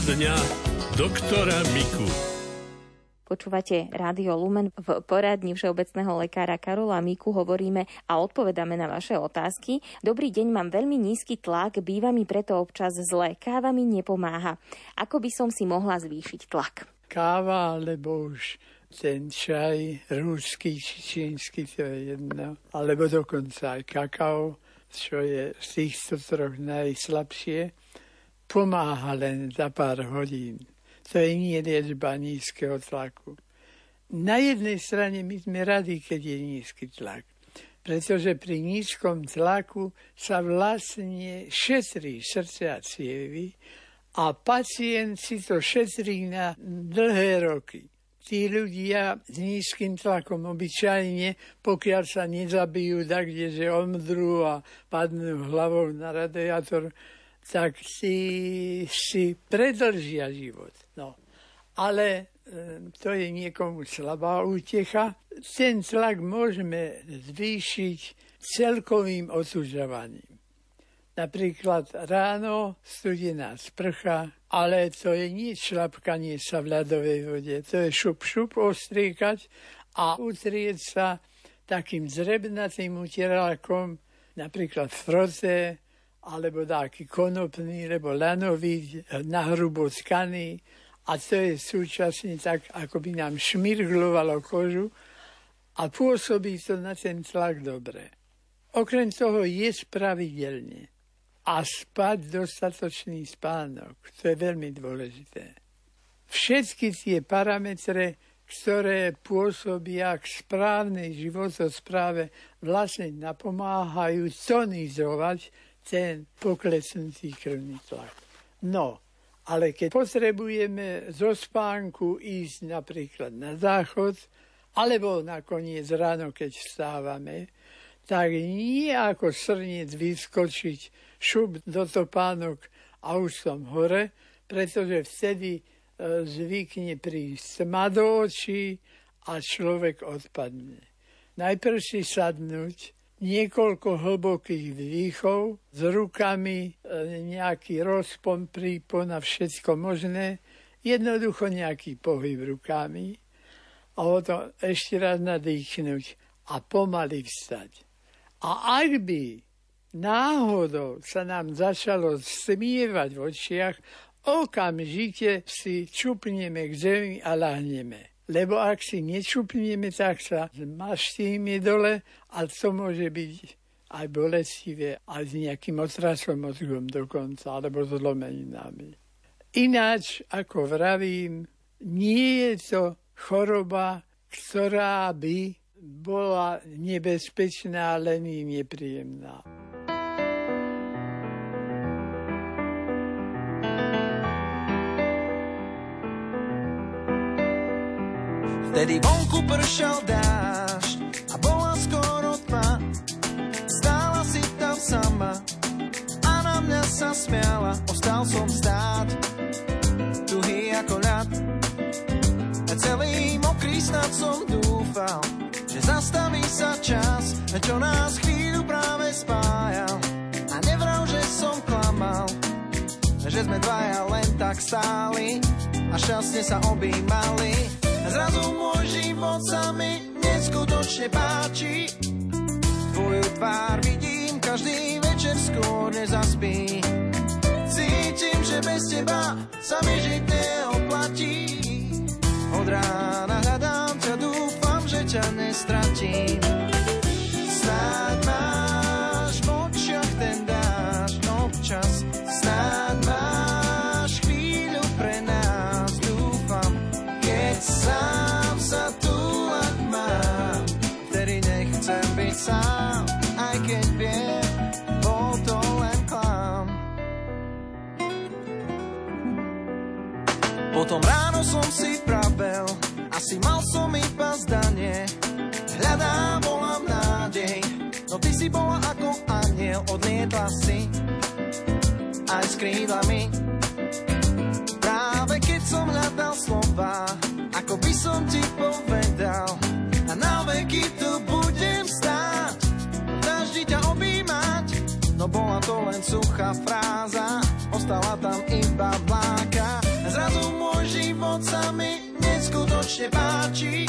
poradňa doktora Miku. Počúvate Rádio Lumen v poradni všeobecného lekára Karola Miku hovoríme a odpovedáme na vaše otázky. Dobrý deň, mám veľmi nízky tlak, býva mi preto občas zle. Káva mi nepomáha. Ako by som si mohla zvýšiť tlak? Káva, alebo už ten čaj, rúsky či čínsky, to je jedno. Alebo dokonca aj kakao, čo je z týchto troch najslabšie, pomáha len za pár hodín to je nie liečba nízkeho tlaku. Na jednej strane my sme radi, keď je nízky tlak, pretože pri nízkom tlaku sa vlastne šetrí srdce a cievy a pacient si to šetrí na dlhé roky. Tí ľudia s nízkym tlakom obyčajne, pokiaľ sa nezabijú tak, kde že omdrú a padnú hlavou na radiátor, tak si, si predlžia život. No. Ale to je niekomu slabá útecha. Ten tlak môžeme zvýšiť celkovým otužovaním. Napríklad ráno studená sprcha, ale to je nie šlapkanie sa v ľadovej vode, to je šup šup ostriekať a utrieť sa takým zrebnatým utierákom, napríklad froze, alebo taký konopný, alebo lanový, nahrubo tkaný a to je súčasne tak, ako by nám šmirglovalo kožu a pôsobí to na ten tlak dobre. Okrem toho je pravidelne a spať dostatočný spánok. To je veľmi dôležité. Všetky tie parametre, ktoré pôsobia k správnej životospráve, vlastne napomáhajú tonizovať ten poklesnutý krvný tlak. No, ale keď potrebujeme zo spánku ísť napríklad na záchod, alebo nakoniec ráno, keď vstávame, tak nie ako srniec vyskočiť šup do topánok a už som hore, pretože vtedy e, zvykne prísť tma do očí a človek odpadne. Najprv si sadnúť, niekoľko hlbokých dýchov, s rukami e, nejaký rozpon, prípon a všetko možné, jednoducho nejaký pohyb rukami a o to ešte raz nadýchnuť a pomaly vstať. A ak by náhodou sa nám začalo smievať v očiach, okamžite si čupneme k zemi a láhneme lebo ak si nečupneme, tak sa zmaštíme dole a to môže byť aj bolestivé, aj s nejakým otrasom mozgom dokonca, alebo zlomeninami. Ináč, ako vravím, nie je to choroba, ktorá by bola nebezpečná, len nepríjemná. Vtedy vonku pršal dáš a bola skoro tma. Stála si tam sama a na mňa sa smiala. Ostal som stáť, tuhý ako ľad. A celý mokrý snad som dúfal, že zastaví sa čas, čo nás chvíľu práve spájal. A nevral, že som klamal, že sme dvaja len tak stáli a šťastne sa objímali. Neskutočne páči. Tvoju tvár vidím každý večer skôr nezaspí. Cítim, že bez teba sa mi žiť neoplatí. Od rána hľadám ťa, dúfam, že ťa nestratím. Sám, aj keď viem, bol to len klam. Potom ráno som si pravel, asi mal som iba zdanie. Hľadám, volám nádej, no ty si bola ako aniel, odlietla si aj s krídlami. Práve keď som hľadal slova, ako by som ti povedal a na veky tu budem len suchá fráza ostala tam iba vláka Zrazu môj život sa mi neskutočne páči.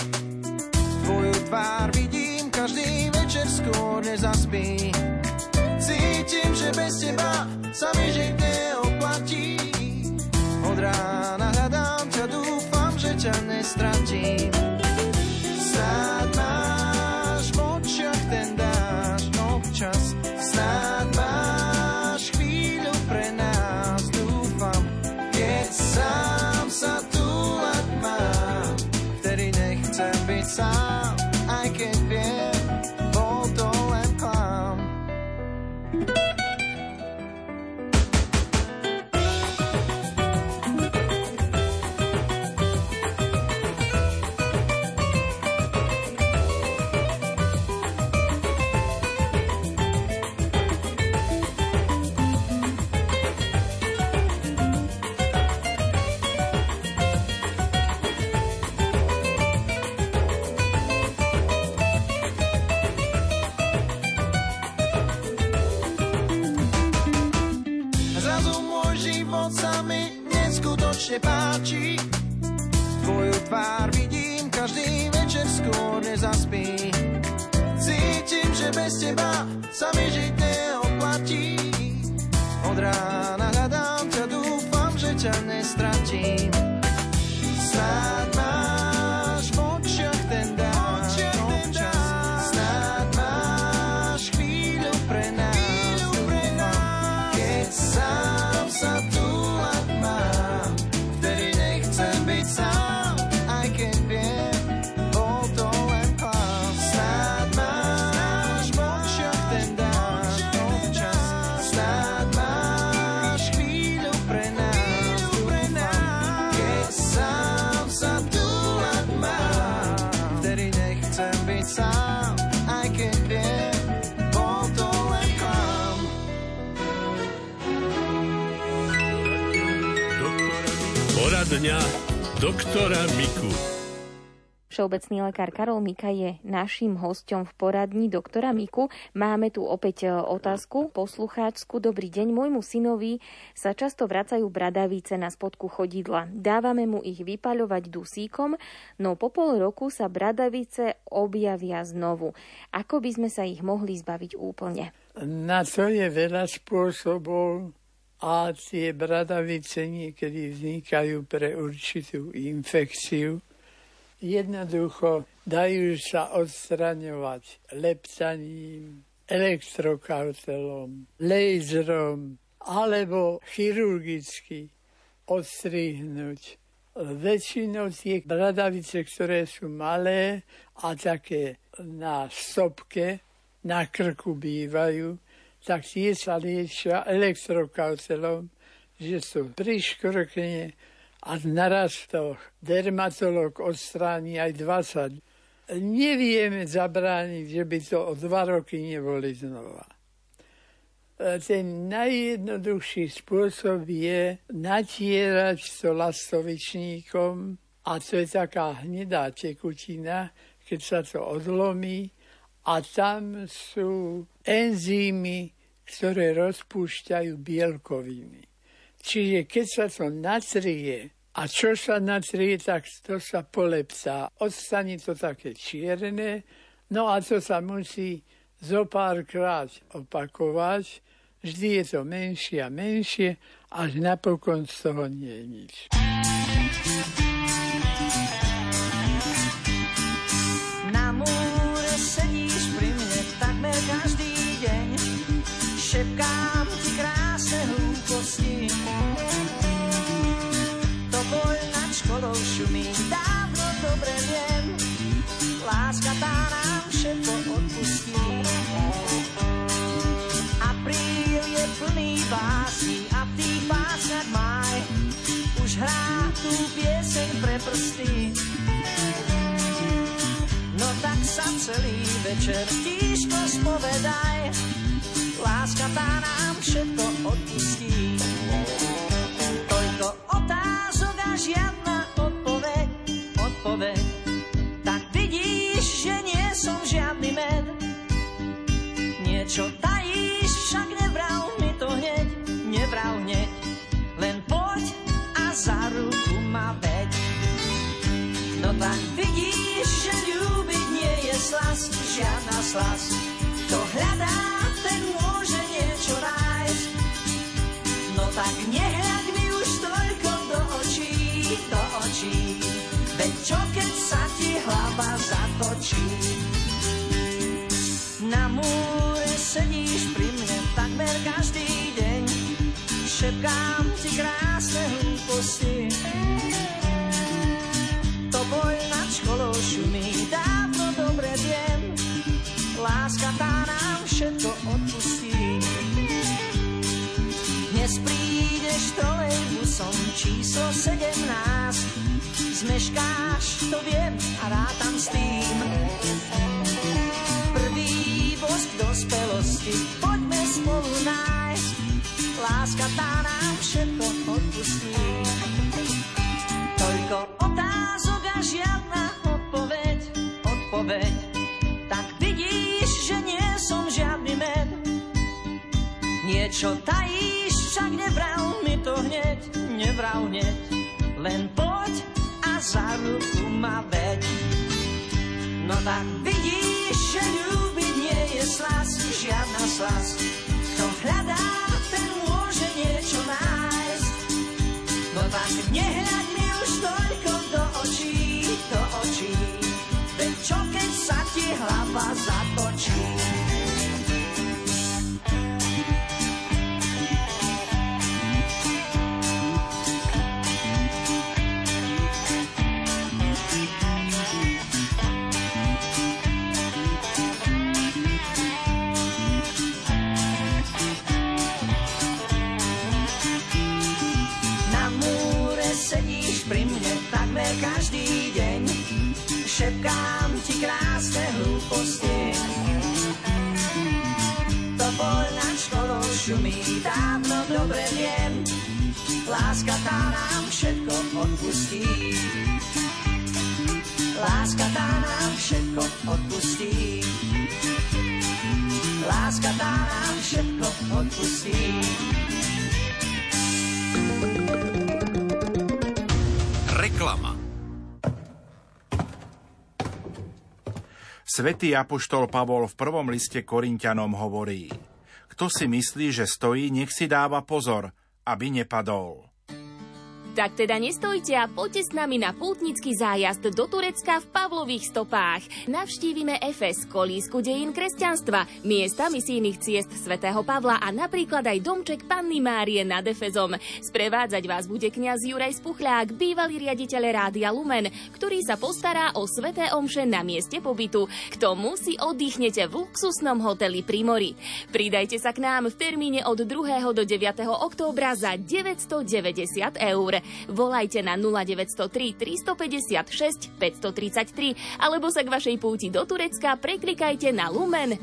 Tvoju tvár vidím každý večer skôr nezaspí. Cítim, že bez teba sa mi žiť teba sa mi Poradňa doktora Miku. Všeobecný lekár Karol Mika je naším hostom v poradni doktora Miku. Máme tu opäť e, otázku poslucháčsku. Dobrý deň, môjmu synovi sa často vracajú bradavice na spodku chodidla. Dávame mu ich vypaľovať dusíkom, no po pol roku sa bradavice objavia znovu. Ako by sme sa ich mohli zbaviť úplne? Na to je veľa spôsobov a tie bradavice niekedy vznikajú pre určitú infekciu. Jednoducho dajú sa odstraňovať leptaním, elektrokautelom, laserom alebo chirurgicky odstrihnúť. Väčšinou tie bradavice, ktoré sú malé a také na stopke, na krku bývajú, tak tie sa liečia elektrokautelom, že sú priškrkne a naraz to dermatolog odstráni aj 20. Nevieme zabrániť, že by to o dva roky neboli znova. Ten najjednoduchší spôsob je natierať to lastovičníkom a to je taká hnedá tekutina, keď sa to odlomí a tam sú enzymy, ktoré rozpúšťajú bielkoviny. Čiže keď sa to natrie, a čo sa natrie, tak to sa polepsá. Odstane to také čierne, no a to sa musí zo párkrát opakovať. Vždy je to menšie a menšie, až napokon z toho nie je nič. Hlúposti. To boj nad školou šumí, dávno dobre viem. Láska tá nám všetko odpustí. Apríl je plný básní a v tých básniach máj už hrá tú pieseň pre prsty. No tak sa celý večer tížko spovedaj, Láska tá nám všetko odpustí. Toľko otázok a žiadna odpoveď, odpoveď. Tak vidíš, že nie som žiadny med. Niečo tajíš, však nevral mi to hneď, nevral hneď. Len poď a za ruku ma veď. No tak vidíš, že ľúbiť nie je slas, žiadna slas. očí. Na múre sedíš pri mne takmer každý deň, šepkám ti krásne hlúposti. To boj nad školou šumí, dávno dobre viem, láska tá nám všetko odpustí. Dnes prídeš trolejbusom číslo 17, zmeškáš, to viem a rátam s tým. Prvý bosk dospelosti, poďme spolu nájsť, láska tá nám všetko odpustí. Toľko otázok a žiadna odpoveď, odpoveď. Tak vidíš, že nie som žiadny med. Niečo tajíš, však nevral mi to hneď, nevral hneď. Len poď a za ruku ma veď. No tak vidíš, že ľúbiť nie je slas, žiadna slas. Kto hľadá, ten môže niečo nájsť. No tak nehľaď mi odpustí. Láska tá nám všetko odpustí. Láska tá nám všetko odpustí. Reklama. Svetý apoštol Pavol v prvom liste Korintianom hovorí Kto si myslí, že stojí, nech si dáva pozor, aby nepadol. Tak teda nestojte a poďte s nami na pútnický zájazd do Turecka v Pavlových stopách. Navštívime Efes, kolísku dejín kresťanstva, miesta misijných ciest svätého Pavla a napríklad aj domček Panny Márie nad Efezom. Sprevádzať vás bude kňaz Juraj Spuchľák, bývalý riaditeľ Rádia Lumen, ktorý sa postará o sveté omše na mieste pobytu. K tomu si oddychnete v luxusnom hoteli pri mori. Pridajte sa k nám v termíne od 2. do 9. októbra za 990 eur. Volajte na 0903 356 533 alebo sa k vašej púti do Turecka preklikajte na Lumen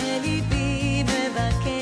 שליבי מבקש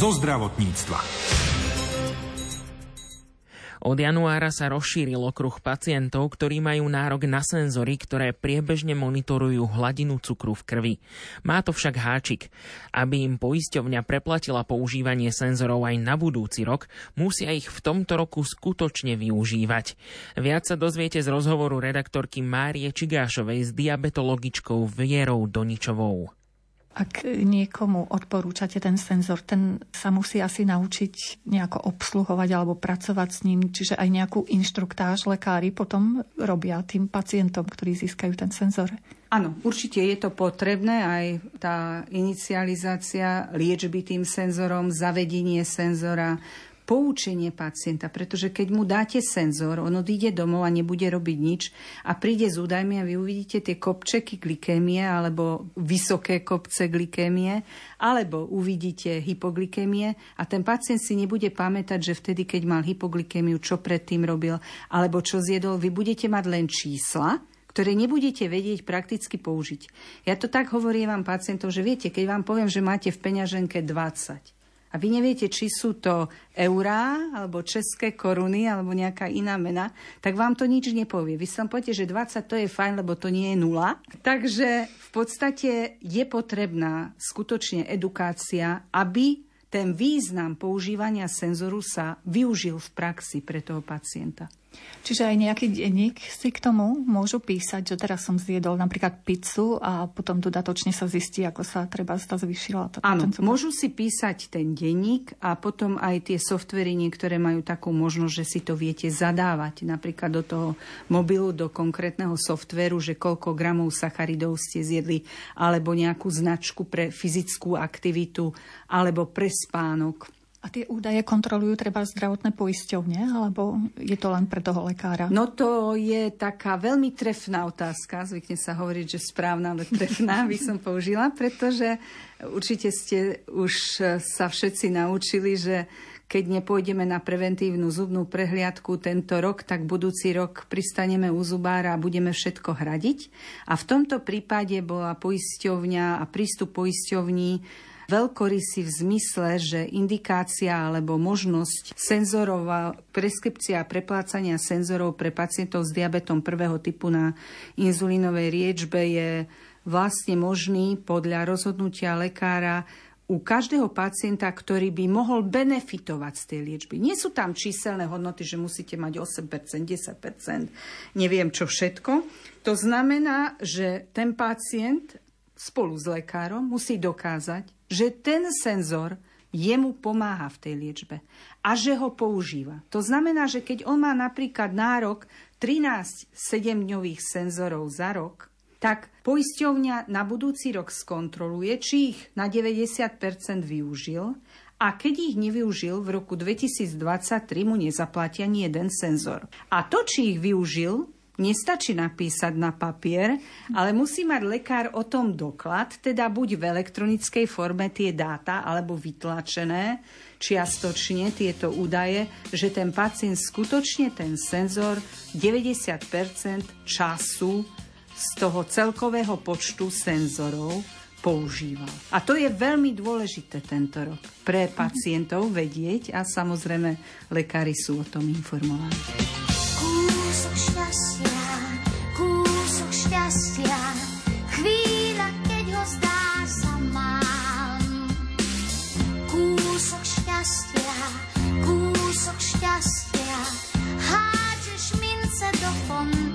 zo zdravotníctva. Od januára sa rozšíril okruh pacientov, ktorí majú nárok na senzory, ktoré priebežne monitorujú hladinu cukru v krvi. Má to však háčik. Aby im poisťovňa preplatila používanie senzorov aj na budúci rok, musia ich v tomto roku skutočne využívať. Viac sa dozviete z rozhovoru redaktorky Márie Čigášovej s diabetologičkou Vierou Doničovou. Ak niekomu odporúčate ten senzor, ten sa musí asi naučiť nejako obsluhovať alebo pracovať s ním, čiže aj nejakú inštruktáž lekári potom robia tým pacientom, ktorí získajú ten senzor. Áno, určite je to potrebné, aj tá inicializácia liečby tým senzorom, zavedenie senzora, poučenie pacienta, pretože keď mu dáte senzor, on odíde domov a nebude robiť nič a príde s údajmi a vy uvidíte tie kopčeky glikémie alebo vysoké kopce glikémie, alebo uvidíte hypoglykémie a ten pacient si nebude pamätať, že vtedy, keď mal hypoglykémiu, čo predtým robil, alebo čo zjedol, vy budete mať len čísla, ktoré nebudete vedieť prakticky použiť. Ja to tak hovorím vám pacientov, že viete, keď vám poviem, že máte v peňaženke 20, a vy neviete, či sú to eurá, alebo české koruny, alebo nejaká iná mena, tak vám to nič nepovie. Vy sa poviete, že 20 to je fajn, lebo to nie je nula. Takže v podstate je potrebná skutočne edukácia, aby ten význam používania senzoru sa využil v praxi pre toho pacienta. Čiže aj nejaký denník si k tomu môžu písať, že teraz som zjedol napríklad pizzu a potom dodatočne sa zistí, ako sa treba sa zvyšila. Áno, môžu si písať ten denník a potom aj tie softvery niektoré majú takú možnosť, že si to viete zadávať. Napríklad do toho mobilu, do konkrétneho softveru, že koľko gramov sacharidov ste zjedli, alebo nejakú značku pre fyzickú aktivitu, alebo pre spánok a tie údaje kontrolujú treba zdravotné poisťovne, alebo je to len pre toho lekára? No to je taká veľmi trefná otázka. Zvykne sa hovoriť, že správna, ale trefná by som použila, pretože určite ste už sa všetci naučili, že keď nepôjdeme na preventívnu zubnú prehliadku tento rok, tak budúci rok pristaneme u zubára a budeme všetko hradiť. A v tomto prípade bola poisťovňa a prístup poisťovní veľkorysý v zmysle, že indikácia alebo možnosť senzorov a preskripcia a preplácania senzorov pre pacientov s diabetom prvého typu na inzulínovej liečbe je vlastne možný podľa rozhodnutia lekára u každého pacienta, ktorý by mohol benefitovať z tej liečby. Nie sú tam číselné hodnoty, že musíte mať 8%, 10%, neviem čo všetko. To znamená, že ten pacient spolu s lekárom musí dokázať, že ten senzor jemu pomáha v tej liečbe a že ho používa. To znamená, že keď on má napríklad nárok 13 7-dňových senzorov za rok, tak poisťovňa na budúci rok skontroluje, či ich na 90% využil a keď ich nevyužil, v roku 2023 mu nezaplatia ani jeden senzor. A to, či ich využil, nestačí napísať na papier, ale musí mať lekár o tom doklad, teda buď v elektronickej forme tie dáta, alebo vytlačené čiastočne tieto údaje, že ten pacient skutočne ten senzor 90% času z toho celkového počtu senzorov používal. A to je veľmi dôležité tento rok pre pacientov vedieť a samozrejme lekári sú o tom informovaní. Kúsok šťastia šťastia, chvíľa, ho zdá sa mám. Kúsok šťastia, kúsok šťastia, mince do fontán.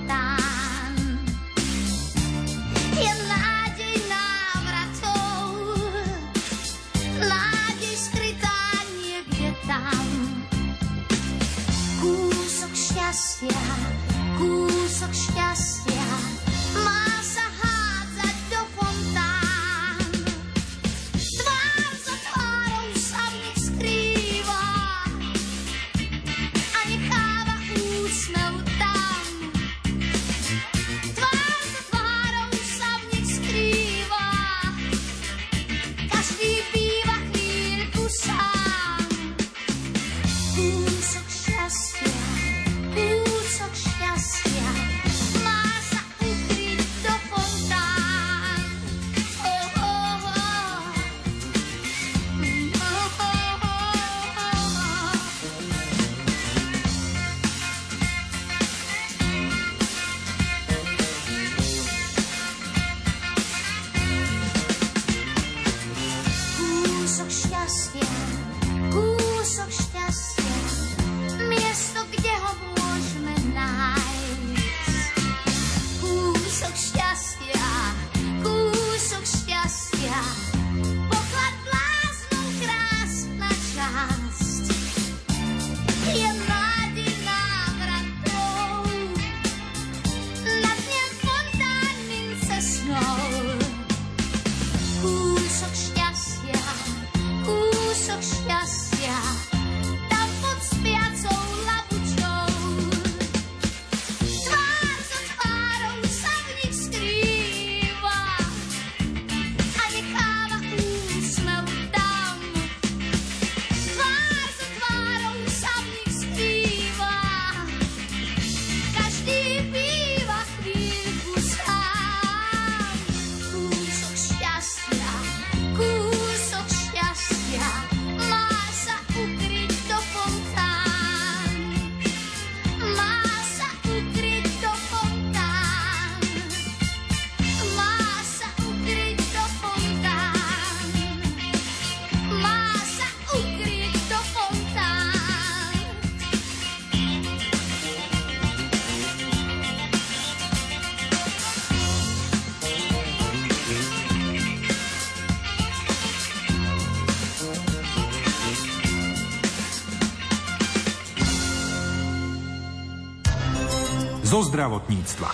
Zo zdravotníctva.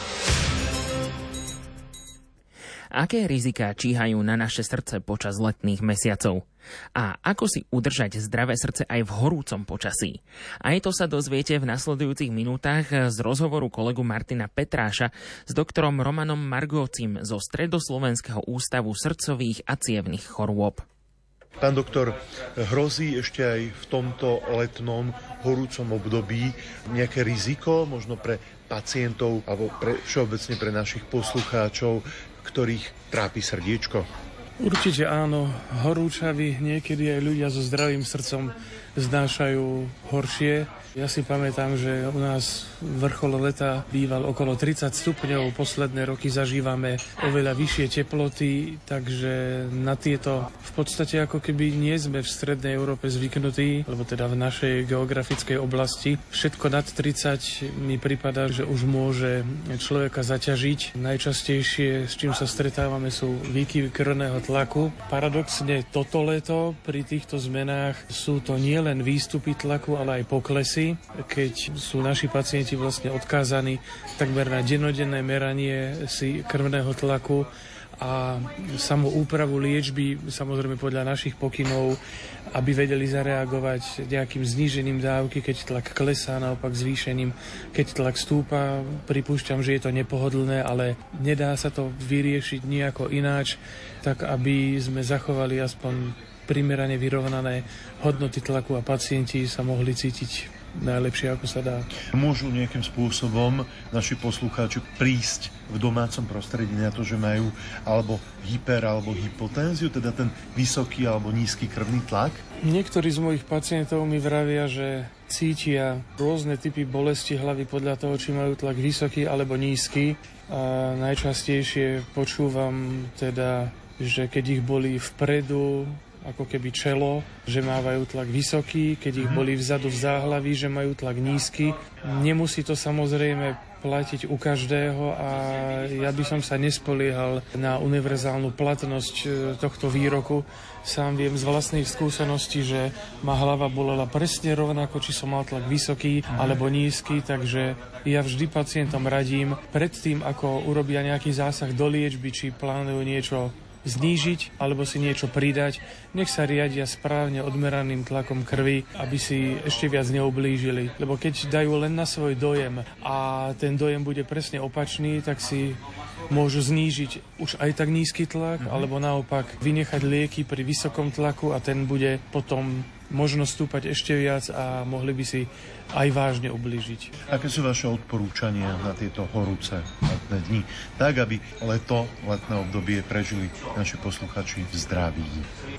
Aké riziká číhajú na naše srdce počas letných mesiacov? A ako si udržať zdravé srdce aj v horúcom počasí? Aj to sa dozviete v nasledujúcich minútach z rozhovoru kolegu Martina Petráša s doktorom Romanom Margócim zo Stredoslovenského ústavu srdcových a cievných chorôb. Pán doktor, hrozí ešte aj v tomto letnom horúcom období nejaké riziko, možno pre pacientov alebo pre, všeobecne pre našich poslucháčov, ktorých trápi srdiečko? Určite áno. Horúčaví niekedy aj ľudia so zdravým srdcom znášajú horšie ja si pamätám, že u nás vrchol leta býval okolo 30 stupňov, posledné roky zažívame oveľa vyššie teploty, takže na tieto v podstate ako keby nie sme v strednej Európe zvyknutí, lebo teda v našej geografickej oblasti. Všetko nad 30 mi prípada, že už môže človeka zaťažiť. Najčastejšie, s čím sa stretávame, sú výkyvy krvného tlaku. Paradoxne toto leto pri týchto zmenách sú to nielen výstupy tlaku, ale aj poklesy keď sú naši pacienti vlastne odkázaní takmer na denodenné meranie si krvného tlaku a samú úpravu liečby, samozrejme podľa našich pokynov, aby vedeli zareagovať nejakým znížením dávky, keď tlak klesá, naopak zvýšením, keď tlak stúpa. Pripúšťam, že je to nepohodlné, ale nedá sa to vyriešiť nejako ináč, tak aby sme zachovali aspoň primerane vyrovnané hodnoty tlaku a pacienti sa mohli cítiť najlepšie, ako sa dá. Môžu nejakým spôsobom naši poslucháči prísť v domácom prostredí na to, že majú alebo hyper alebo hypotenziu, teda ten vysoký alebo nízky krvný tlak? Niektorí z mojich pacientov mi vravia, že cítia rôzne typy bolesti hlavy podľa toho, či majú tlak vysoký alebo nízky. A najčastejšie počúvam teda, že keď ich boli vpredu, ako keby čelo, že mávajú tlak vysoký, keď ich mhm. boli vzadu v záhlaví, že majú tlak nízky. Nemusí to samozrejme platiť u každého a ja by som sa nespoliehal na univerzálnu platnosť e, tohto výroku. Sám viem z vlastných skúseností, že ma hlava bolela presne rovnako, či som mal tlak vysoký mhm. alebo nízky, takže ja vždy pacientom radím, predtým ako urobia nejaký zásah do liečby, či plánujú niečo znížiť alebo si niečo pridať. Nech sa riadia správne odmeraným tlakom krvi, aby si ešte viac neublížili. Lebo keď dajú len na svoj dojem a ten dojem bude presne opačný, tak si môžu znížiť už aj tak nízky tlak, mm-hmm. alebo naopak vynechať lieky pri vysokom tlaku a ten bude potom možno stúpať ešte viac a mohli by si aj vážne ublížiť. Aké sú vaše odporúčania na tieto horúce letné dni, tak aby leto, letné obdobie prežili naši posluchači v zdraví?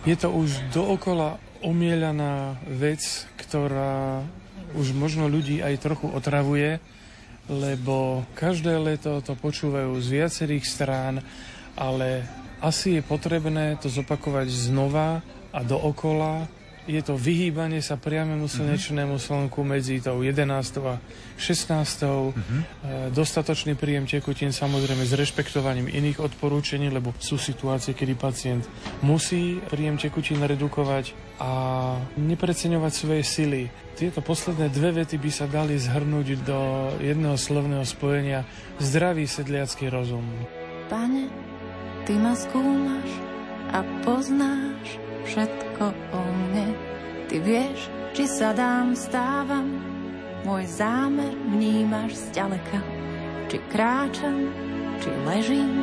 Je to už dookola omielaná vec, ktorá už možno ľudí aj trochu otravuje, lebo každé leto to počúvajú z viacerých strán, ale asi je potrebné to zopakovať znova a dookola je to vyhýbanie sa priamému mhm. slnečnému slnku medzi tou 11. a 16. Uh-huh. Dostatočný príjem tekutín samozrejme s rešpektovaním iných odporúčení, lebo sú situácie, kedy pacient musí príjem tekutín redukovať a nepreceňovať svoje sily. Tieto posledné dve vety by sa dali zhrnúť do jedného slovného spojenia zdravý sedliacký rozum. Pane, Ty ma skúmaš a poznáš všetko o mne. Ty vieš, či sa dám, stávam, môj zámer vnímaš zďaleka. Či kráčam, či ležím,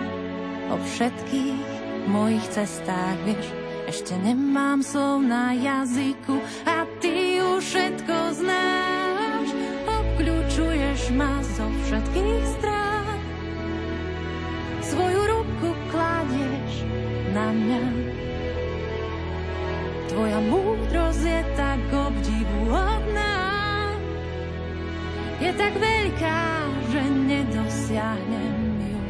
o všetkých mojich cestách vieš. Ešte nemám slov na jazyku a ty už všetko znáš. Obkľúčuješ ma zo všetkých strán. Svoju ruku kladieš na mňa. Tvoja múdrosť je tak obdivuhodná, je tak veľká, že nedosiahnem ju.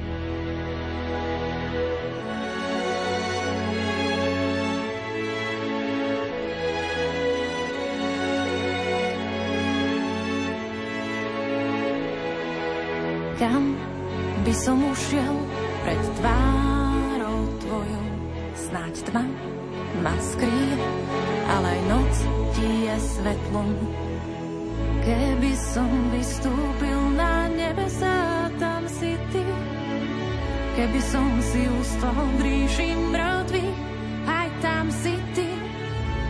Kam by som ušiel pred tvárou tvojou, snáď tma ma skrýva, ale aj noc ti je svetlom. Keby som vystúpil na ne, nebesá, tam si ty. Keby som si ustal v ríši mŕtvych, aj tam si ty.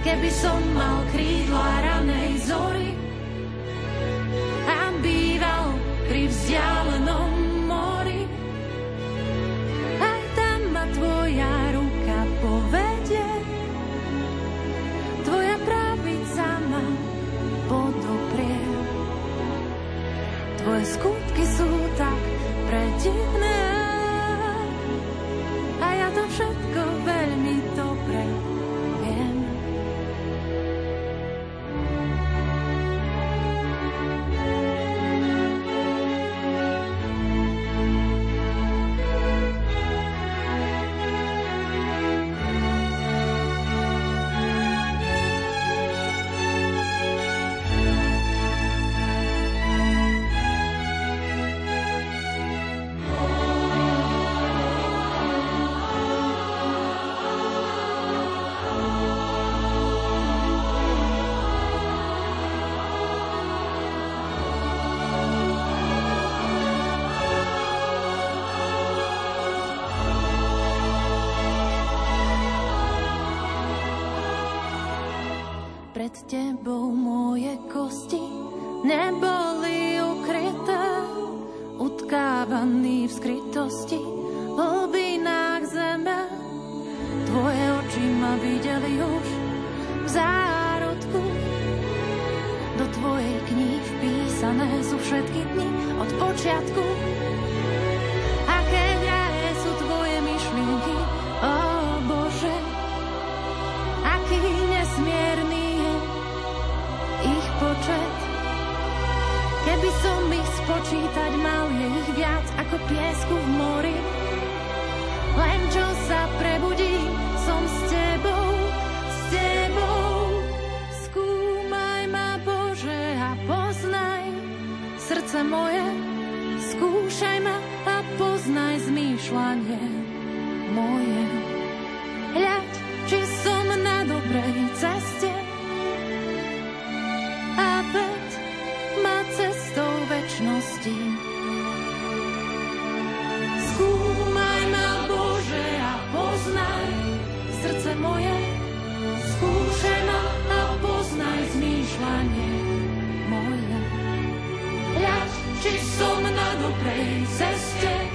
Keby som mal krídla ranej zory a býval pri vzdialenom predivné a ja to všetko veľmi Pred tebou moje kosti neboli ukryté, utkávaný v skrytosti, v hlbinách zeme. Tvoje oči ma videli už v zárodku, do tvojej kníh vpísané sú všetky dni od počiatku. Ich spočítať mal, je ich viac ako piesku v mori. Len čo sa prebudí, som s tebou, s tebou. Skúmaj ma, Bože, a poznaj srdce moje. Skúšaj ma a poznaj zmýšľanie moje. Hľaď, srdce moje. Skúšaj ma a poznaj zmýšľanie moje. Hľaď, či som na dobrej ceste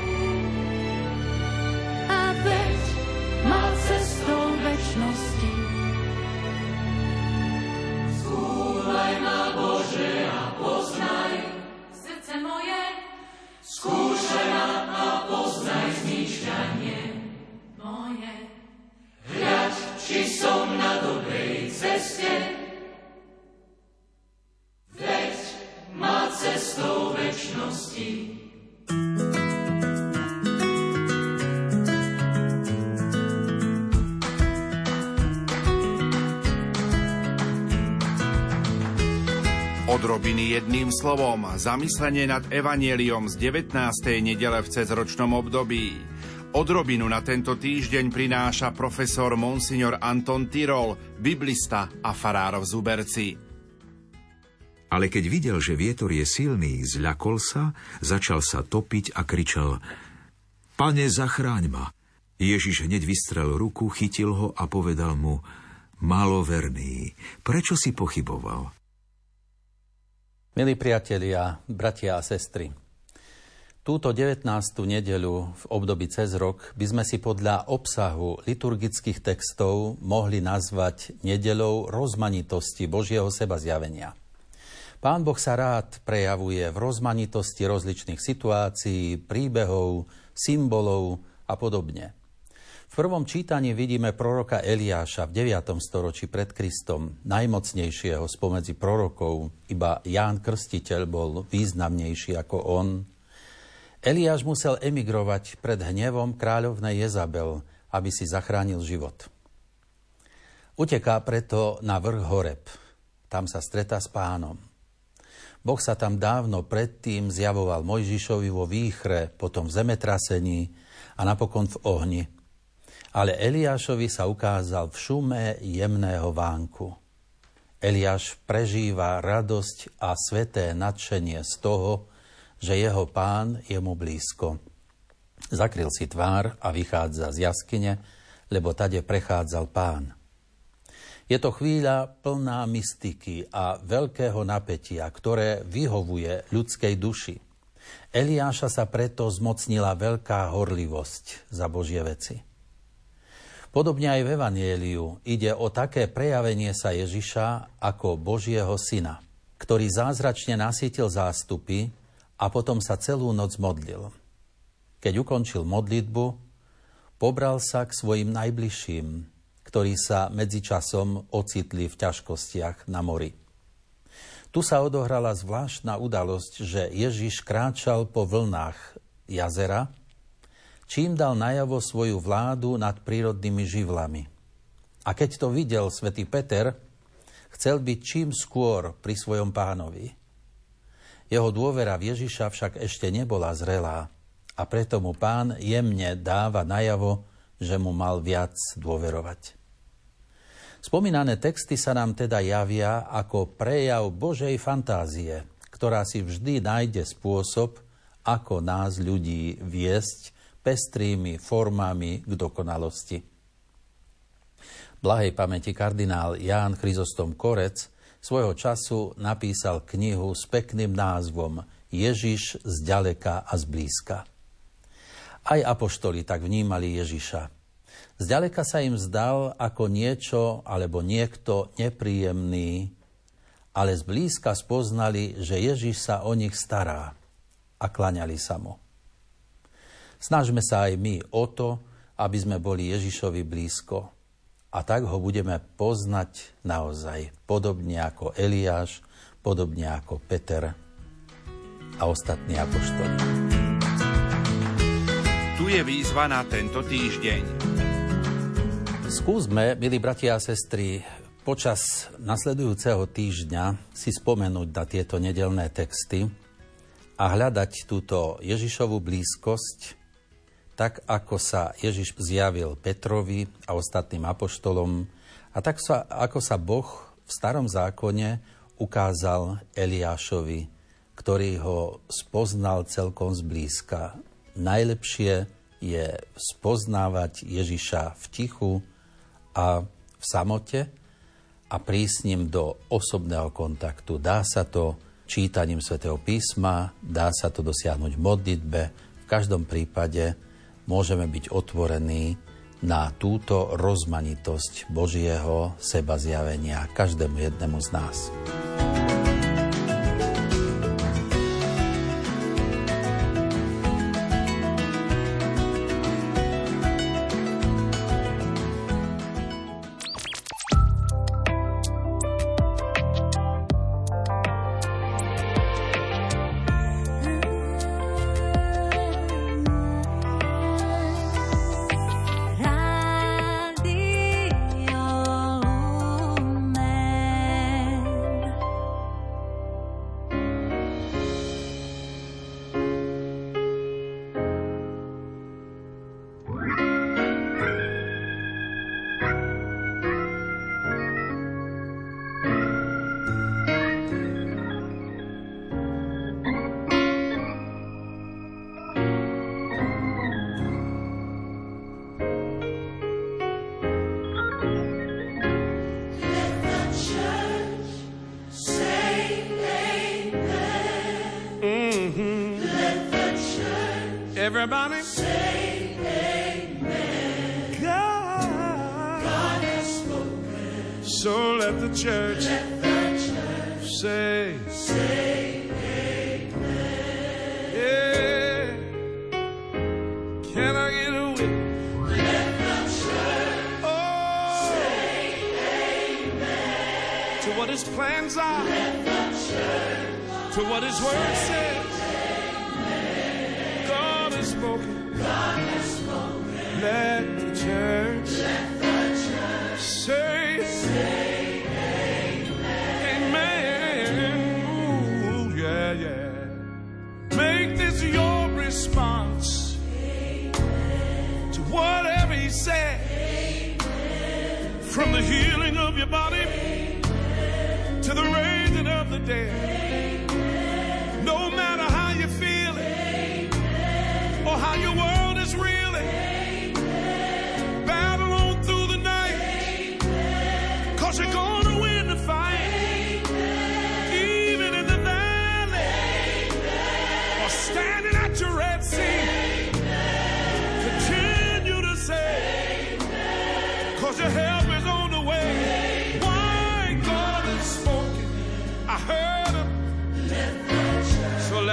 Odrobiny jedným slovom, zamyslenie nad evanieliom z 19. nedele v cezročnom období. Odrobinu na tento týždeň prináša profesor Monsignor Anton Tyrol, biblista a farár v Zuberci. Ale keď videl, že vietor je silný, zľakol sa, začal sa topiť a kričal Pane, zachráň ma! Ježiš hneď vystrel ruku, chytil ho a povedal mu Maloverný, prečo si pochyboval? Milí priatelia, bratia a sestry, túto 19. nedeľu v období cez rok by sme si podľa obsahu liturgických textov mohli nazvať nedeľou rozmanitosti Božieho seba zjavenia. Pán Boh sa rád prejavuje v rozmanitosti rozličných situácií, príbehov, symbolov a podobne. V prvom čítaní vidíme proroka Eliáša v 9. storočí pred Kristom, najmocnejšieho spomedzi prorokov, iba Ján Krstiteľ bol významnejší ako on. Eliáš musel emigrovať pred hnevom kráľovnej Jezabel, aby si zachránil život. Uteká preto na vrch Horeb. Tam sa stretá s pánom. Boh sa tam dávno predtým zjavoval Mojžišovi vo výchre, potom v zemetrasení a napokon v ohni – ale Eliášovi sa ukázal v šume jemného vánku. Eliáš prežíva radosť a sveté nadšenie z toho, že jeho pán je mu blízko. Zakryl si tvár a vychádza z jaskyne, lebo tade prechádzal pán. Je to chvíľa plná mystiky a veľkého napätia, ktoré vyhovuje ľudskej duši. Eliáša sa preto zmocnila veľká horlivosť za Božie veci. Podobne aj v Evanieliu ide o také prejavenie sa Ježiša ako Božieho syna, ktorý zázračne nasytil zástupy a potom sa celú noc modlil. Keď ukončil modlitbu, pobral sa k svojim najbližším, ktorí sa medzičasom ocitli v ťažkostiach na mori. Tu sa odohrala zvláštna udalosť, že Ježiš kráčal po vlnách jazera, čím dal najavo svoju vládu nad prírodnými živlami. A keď to videl svätý Peter, chcel byť čím skôr pri svojom pánovi. Jeho dôvera v Ježiša však ešte nebola zrelá a preto mu pán jemne dáva najavo, že mu mal viac dôverovať. Spomínané texty sa nám teda javia ako prejav Božej fantázie, ktorá si vždy nájde spôsob, ako nás ľudí viesť pestrými formami k dokonalosti. Blahej pamäti kardinál Ján Chryzostom Korec svojho času napísal knihu s pekným názvom Ježiš zďaleka a zblízka. Aj apoštoli tak vnímali Ježiša. Zďaleka sa im zdal ako niečo alebo niekto nepríjemný, ale zblízka spoznali, že Ježiš sa o nich stará a klaňali sa mu. Snažme sa aj my o to, aby sme boli Ježišovi blízko a tak ho budeme poznať naozaj, podobne ako Eliáš, podobne ako Peter a ostatní apoštoli. Tu je výzva na tento týždeň. Skúsme, milí bratia a sestry, počas nasledujúceho týždňa si spomenúť na tieto nedelné texty a hľadať túto Ježišovú blízkosť, tak ako sa Ježiš zjavil Petrovi a ostatným apoštolom a tak sa, ako sa Boh v starom zákone ukázal Eliášovi, ktorý ho spoznal celkom zblízka. Najlepšie je spoznávať Ježiša v tichu, a v samote a prísť ním do osobného kontaktu. Dá sa to čítaním svätého písma, dá sa to dosiahnuť v modlitbe. V každom prípade môžeme byť otvorení na túto rozmanitosť Božieho seba zjavenia každému jednému z nás. Everybody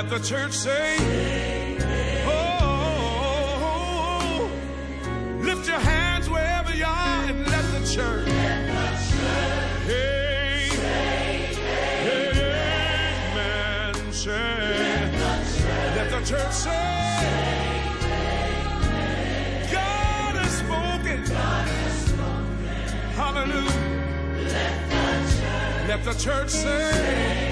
let the church say, Oh, lift your hands wherever you are and let the church. Hey, amen. Say, let the church say, God has spoken. Hallelujah. Let the church say, all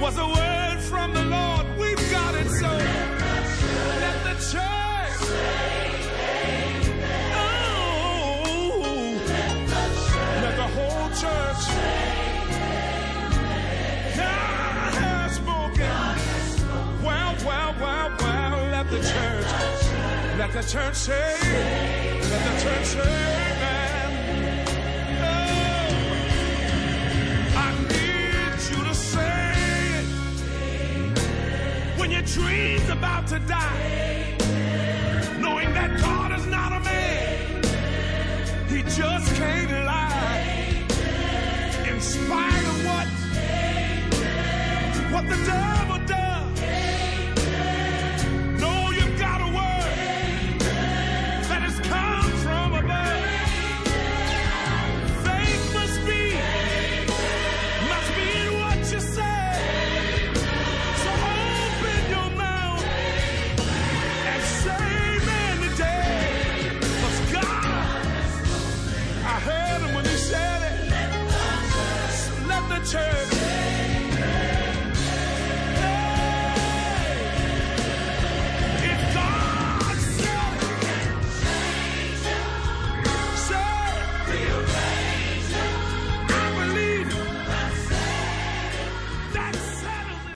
was a word from the Lord. We've got it, so let the church. say amen. Oh, let the church let the whole church. say amen. God has spoken. Well, well, well, well, let the church. Let the church say. Let the church say. Dream's about to die, knowing that God is not a man, He just can't lie. In spite of what, what the devil.